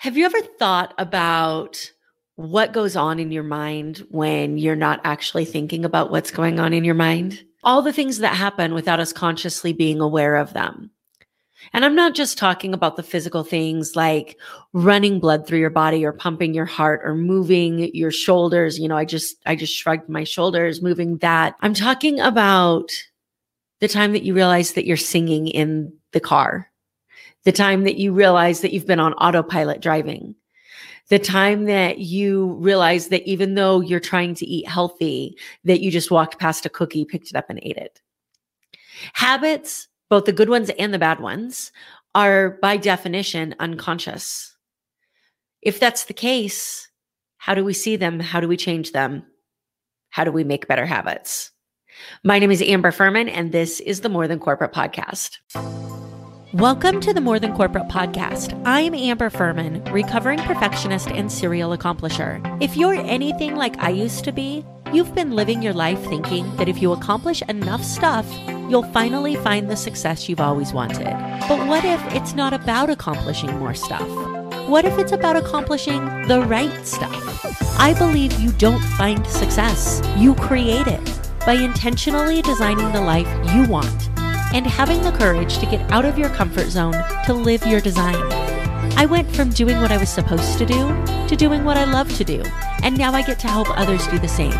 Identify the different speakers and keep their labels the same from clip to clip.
Speaker 1: Have you ever thought about what goes on in your mind when you're not actually thinking about what's going on in your mind? All the things that happen without us consciously being aware of them. And I'm not just talking about the physical things like running blood through your body or pumping your heart or moving your shoulders. You know, I just, I just shrugged my shoulders, moving that. I'm talking about the time that you realize that you're singing in the car the time that you realize that you've been on autopilot driving, the time that you realize that even though you're trying to eat healthy, that you just walked past a cookie, picked it up, and ate it. Habits, both the good ones and the bad ones, are by definition unconscious. If that's the case, how do we see them? How do we change them? How do we make better habits? My name is Amber Furman, and this is the More Than Corporate Podcast. Welcome to the More Than Corporate podcast. I'm Amber Furman, recovering perfectionist and serial accomplisher. If you're anything like I used to be, you've been living your life thinking that if you accomplish enough stuff, you'll finally find the success you've always wanted. But what if it's not about accomplishing more stuff? What if it's about accomplishing the right stuff? I believe you don't find success, you create it by intentionally designing the life you want and having the courage to get out of your comfort zone to live your design. I went from doing what I was supposed to do to doing what I love to do, and now I get to help others do the same.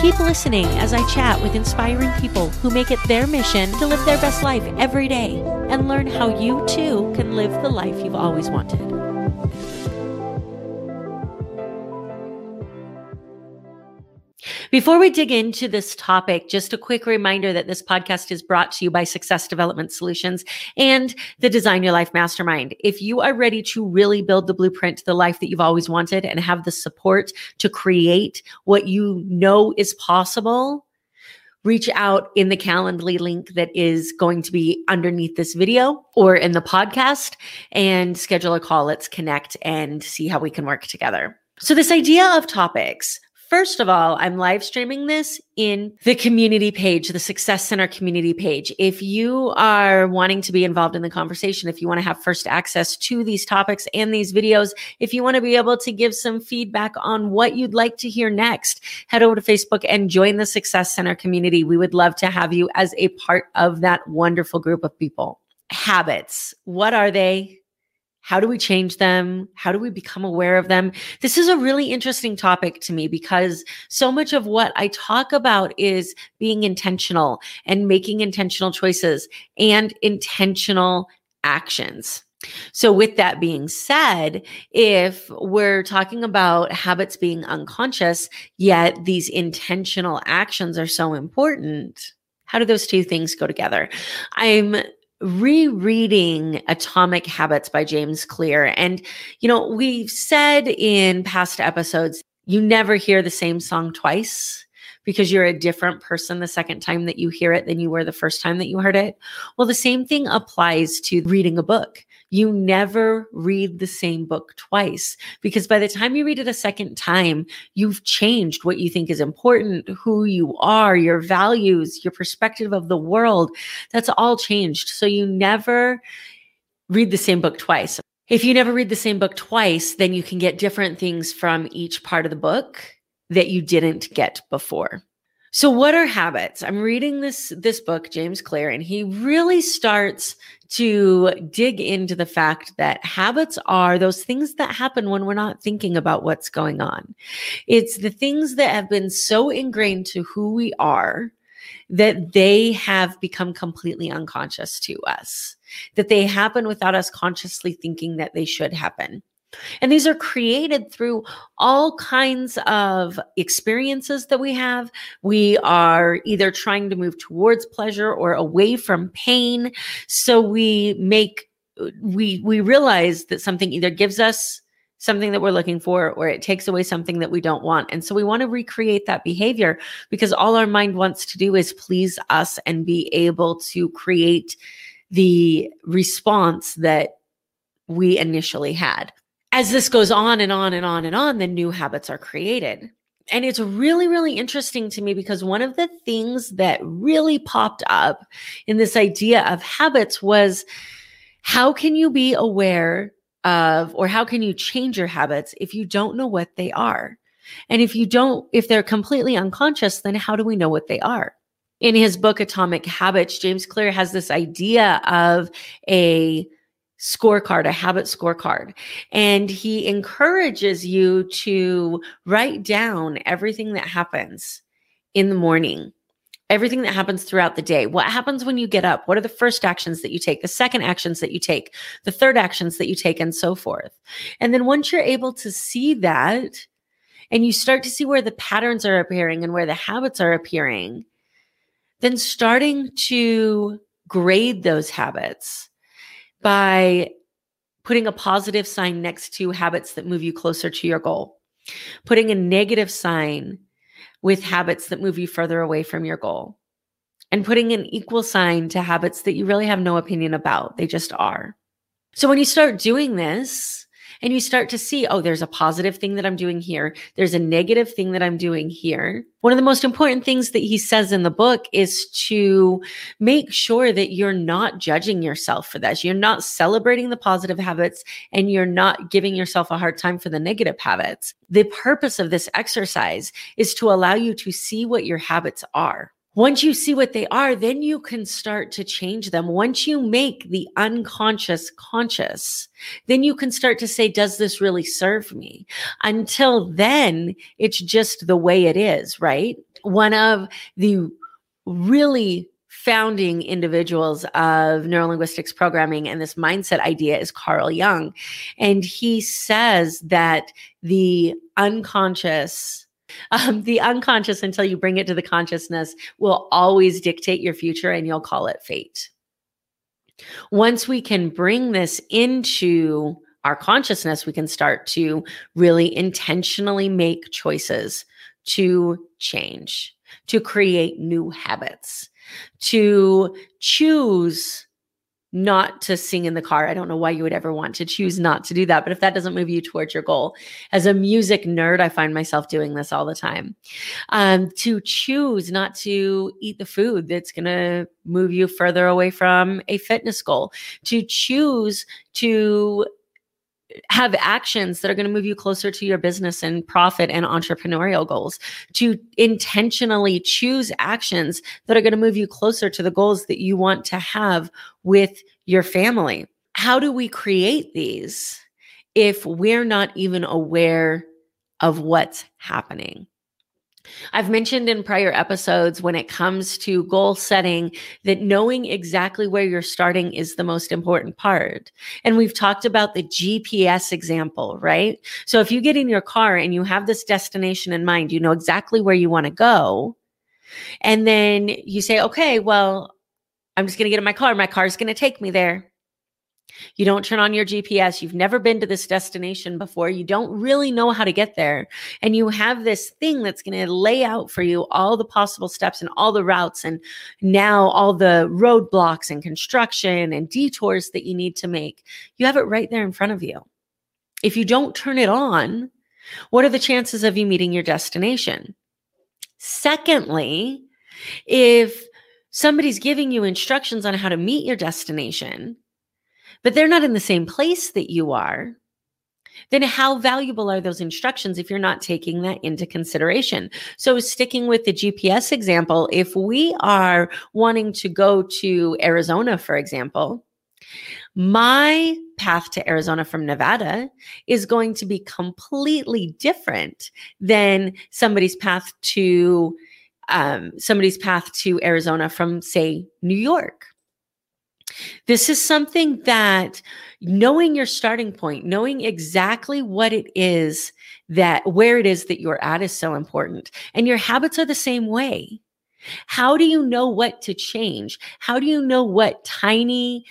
Speaker 1: Keep listening as I chat with inspiring people who make it their mission to live their best life every day and learn how you too can live the life you've always wanted. Before we dig into this topic, just a quick reminder that this podcast is brought to you by Success Development Solutions and the Design Your Life Mastermind. If you are ready to really build the blueprint to the life that you've always wanted and have the support to create what you know is possible, reach out in the Calendly link that is going to be underneath this video or in the podcast and schedule a call. Let's connect and see how we can work together. So, this idea of topics, First of all, I'm live streaming this in the community page, the Success Center community page. If you are wanting to be involved in the conversation, if you want to have first access to these topics and these videos, if you want to be able to give some feedback on what you'd like to hear next, head over to Facebook and join the Success Center community. We would love to have you as a part of that wonderful group of people. Habits. What are they? How do we change them? How do we become aware of them? This is a really interesting topic to me because so much of what I talk about is being intentional and making intentional choices and intentional actions. So, with that being said, if we're talking about habits being unconscious, yet these intentional actions are so important, how do those two things go together? I'm rereading Atomic Habits by James Clear. And, you know, we've said in past episodes, you never hear the same song twice because you're a different person the second time that you hear it than you were the first time that you heard it. Well, the same thing applies to reading a book. You never read the same book twice because by the time you read it a second time, you've changed what you think is important, who you are, your values, your perspective of the world. That's all changed. So you never read the same book twice. If you never read the same book twice, then you can get different things from each part of the book that you didn't get before. So what are habits? I'm reading this this book James Clear and he really starts to dig into the fact that habits are those things that happen when we're not thinking about what's going on. It's the things that have been so ingrained to who we are that they have become completely unconscious to us, that they happen without us consciously thinking that they should happen. And these are created through all kinds of experiences that we have. We are either trying to move towards pleasure or away from pain. So we make we we realize that something either gives us something that we're looking for or it takes away something that we don't want. And so we want to recreate that behavior because all our mind wants to do is please us and be able to create the response that we initially had as this goes on and on and on and on, the new habits are created. And it's really, really interesting to me because one of the things that really popped up in this idea of habits was how can you be aware of, or how can you change your habits if you don't know what they are? And if you don't, if they're completely unconscious, then how do we know what they are? In his book, Atomic Habits, James Clear has this idea of a scorecard, a habit scorecard. And he encourages you to write down everything that happens in the morning everything that happens throughout the day. What happens when you get up? What are the first actions that you take, the second actions that you take, the third actions that you take, and so forth. And then once you're able to see that, and you start to see where the patterns are appearing and where the habits are appearing, then starting to grade those habits by putting a positive sign next to habits that move you closer to your goal, putting a negative sign with habits that move you further away from your goal and putting an equal sign to habits that you really have no opinion about. They just are. So when you start doing this, and you start to see, oh, there's a positive thing that I'm doing here. There's a negative thing that I'm doing here. One of the most important things that he says in the book is to make sure that you're not judging yourself for this. You're not celebrating the positive habits and you're not giving yourself a hard time for the negative habits. The purpose of this exercise is to allow you to see what your habits are. Once you see what they are, then you can start to change them. Once you make the unconscious conscious, then you can start to say, does this really serve me? Until then, it's just the way it is, right? One of the really founding individuals of neurolinguistics programming and this mindset idea is Carl Jung. And he says that the unconscious um, the unconscious, until you bring it to the consciousness, will always dictate your future and you'll call it fate. Once we can bring this into our consciousness, we can start to really intentionally make choices to change, to create new habits, to choose not to sing in the car. I don't know why you would ever want to choose not to do that, but if that doesn't move you towards your goal, as a music nerd, I find myself doing this all the time. Um, to choose not to eat the food that's going to move you further away from a fitness goal, to choose to have actions that are going to move you closer to your business and profit and entrepreneurial goals, to intentionally choose actions that are going to move you closer to the goals that you want to have with your family. How do we create these if we're not even aware of what's happening? I've mentioned in prior episodes when it comes to goal setting that knowing exactly where you're starting is the most important part. And we've talked about the GPS example, right? So if you get in your car and you have this destination in mind, you know exactly where you want to go. And then you say, okay, well, I'm just going to get in my car. My car's going to take me there. You don't turn on your GPS. You've never been to this destination before. You don't really know how to get there. And you have this thing that's going to lay out for you all the possible steps and all the routes and now all the roadblocks and construction and detours that you need to make. You have it right there in front of you. If you don't turn it on, what are the chances of you meeting your destination? Secondly, if somebody's giving you instructions on how to meet your destination, but they're not in the same place that you are, then how valuable are those instructions if you're not taking that into consideration? So, sticking with the GPS example, if we are wanting to go to Arizona, for example, my path to Arizona from Nevada is going to be completely different than somebody's path to um, somebody's path to Arizona from, say, New York. This is something that knowing your starting point, knowing exactly what it is that where it is that you're at is so important. And your habits are the same way. How do you know what to change? How do you know what tiny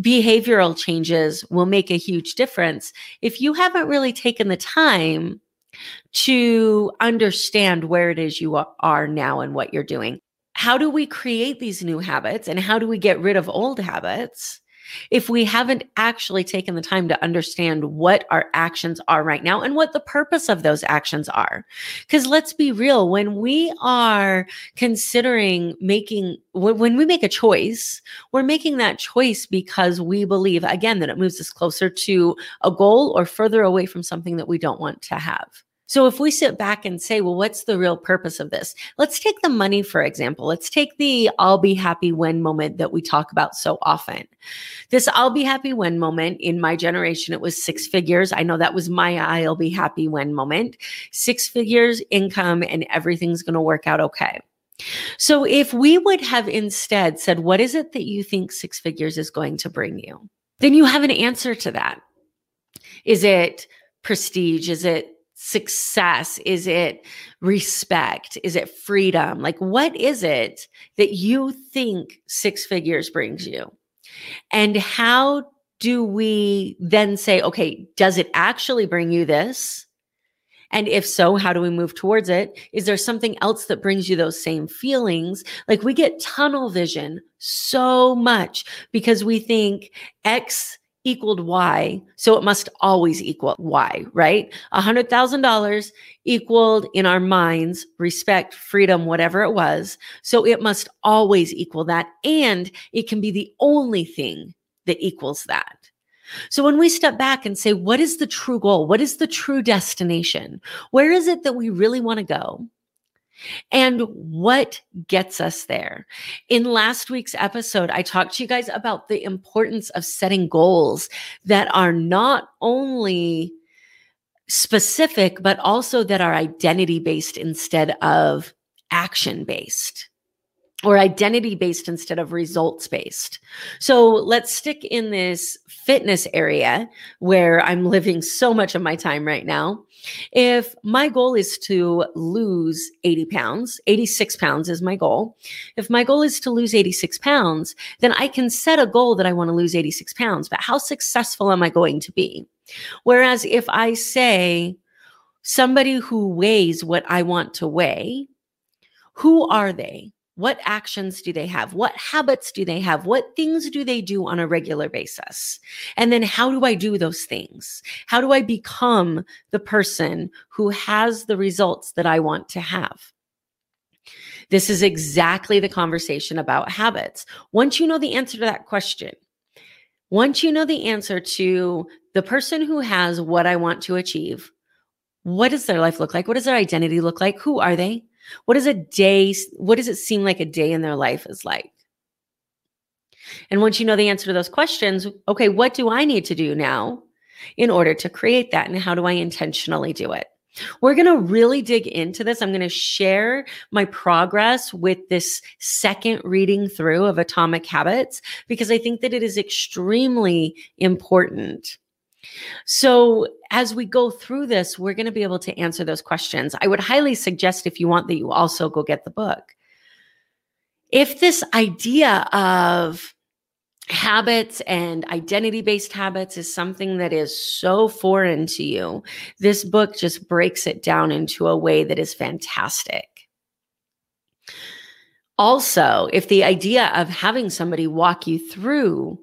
Speaker 1: behavioral changes will make a huge difference if you haven't really taken the time to understand where it is you are now and what you're doing? How do we create these new habits and how do we get rid of old habits? if we haven't actually taken the time to understand what our actions are right now and what the purpose of those actions are. Because let's be real, when we are considering making, when we make a choice, we're making that choice because we believe, again, that it moves us closer to a goal or further away from something that we don't want to have. So if we sit back and say, well, what's the real purpose of this? Let's take the money, for example. Let's take the I'll be happy when moment that we talk about so often. This I'll be happy when moment in my generation, it was six figures. I know that was my I'll be happy when moment, six figures income and everything's going to work out okay. So if we would have instead said, what is it that you think six figures is going to bring you? Then you have an answer to that. Is it prestige? Is it success? Is it respect? Is it freedom? Like, what is it that you think six figures brings you? And how do we then say, okay, does it actually bring you this? And if so, how do we move towards it? Is there something else that brings you those same feelings? Like we get tunnel vision so much because we think X equaled Y. So it must always equal Y, right? A hundred thousand dollars equaled in our minds respect, freedom, whatever it was. So it must always equal that. And it can be the only thing that equals that. So when we step back and say, what is the true goal? What is the true destination? Where is it that we really want to go? And what gets us there? In last week's episode, I talked to you guys about the importance of setting goals that are not only specific, but also that are identity based instead of action based or identity based instead of results based. So let's stick in this fitness area where I'm living so much of my time right now. If my goal is to lose 80 pounds, 86 pounds is my goal. If my goal is to lose 86 pounds, then I can set a goal that I want to lose 86 pounds, but how successful am I going to be? Whereas if I say somebody who weighs what I want to weigh, who are they? What actions do they have? What habits do they have? What things do they do on a regular basis? And then how do I do those things? How do I become the person who has the results that I want to have? This is exactly the conversation about habits. Once you know the answer to that question, once you know the answer to the person who has what I want to achieve, what does their life look like? What does their identity look like? Who are they? What does a day, what does it seem like a day in their life is like? And once you know the answer to those questions, okay, what do I need to do now in order to create that? And how do I intentionally do it? We're going to really dig into this. I'm going to share my progress with this second reading through of Atomic Habits because I think that it is extremely important. So, as we go through this, we're going to be able to answer those questions. I would highly suggest, if you want, that you also go get the book. If this idea of habits and identity based habits is something that is so foreign to you, this book just breaks it down into a way that is fantastic. Also, if the idea of having somebody walk you through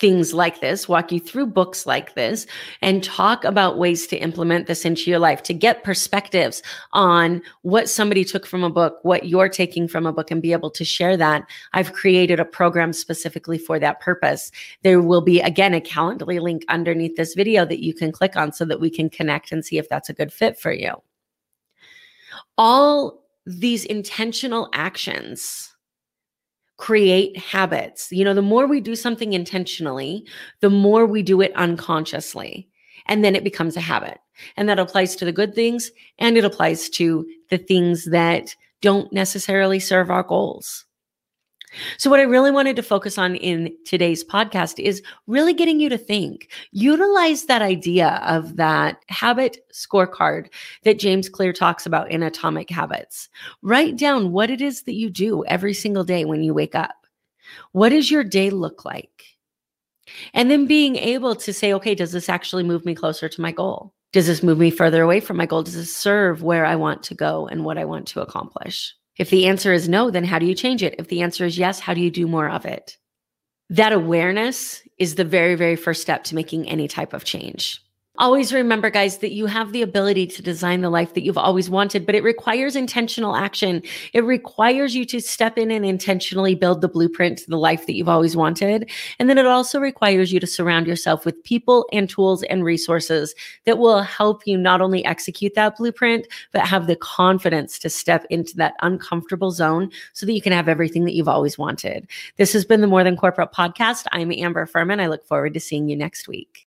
Speaker 1: things like this, walk you through books like this, and talk about ways to implement this into your life to get perspectives on what somebody took from a book, what you're taking from a book, and be able to share that. I've created a program specifically for that purpose. There will be, again, a Calendly link underneath this video that you can click on so that we can connect and see if that's a good fit for you. All these intentional actions create habits. You know, the more we do something intentionally, the more we do it unconsciously. And then it becomes a habit. And that applies to the good things and it applies to the things that don't necessarily serve our goals. So, what I really wanted to focus on in today's podcast is really getting you to think. Utilize that idea of that habit scorecard that James Clear talks about in Atomic Habits. Write down what it is that you do every single day when you wake up. What does your day look like? And then being able to say, okay, does this actually move me closer to my goal? Does this move me further away from my goal? Does this serve where I want to go and what I want to accomplish? If the answer is no, then how do you change it? If the answer is yes, how do you do more of it? That awareness is the very, very first step to making any type of change. Always remember, guys, that you have the ability to design the life that you've always wanted, but it requires intentional action. It requires you to step in and intentionally build the blueprint to the life that you've always wanted. And then it also requires you to surround yourself with people and tools and resources that will help you not only execute that blueprint, but have the confidence to step into that uncomfortable zone so that you can have everything that you've always wanted. This has been the More Than Corporate podcast. I'm Amber Furman. I look forward to seeing you next week.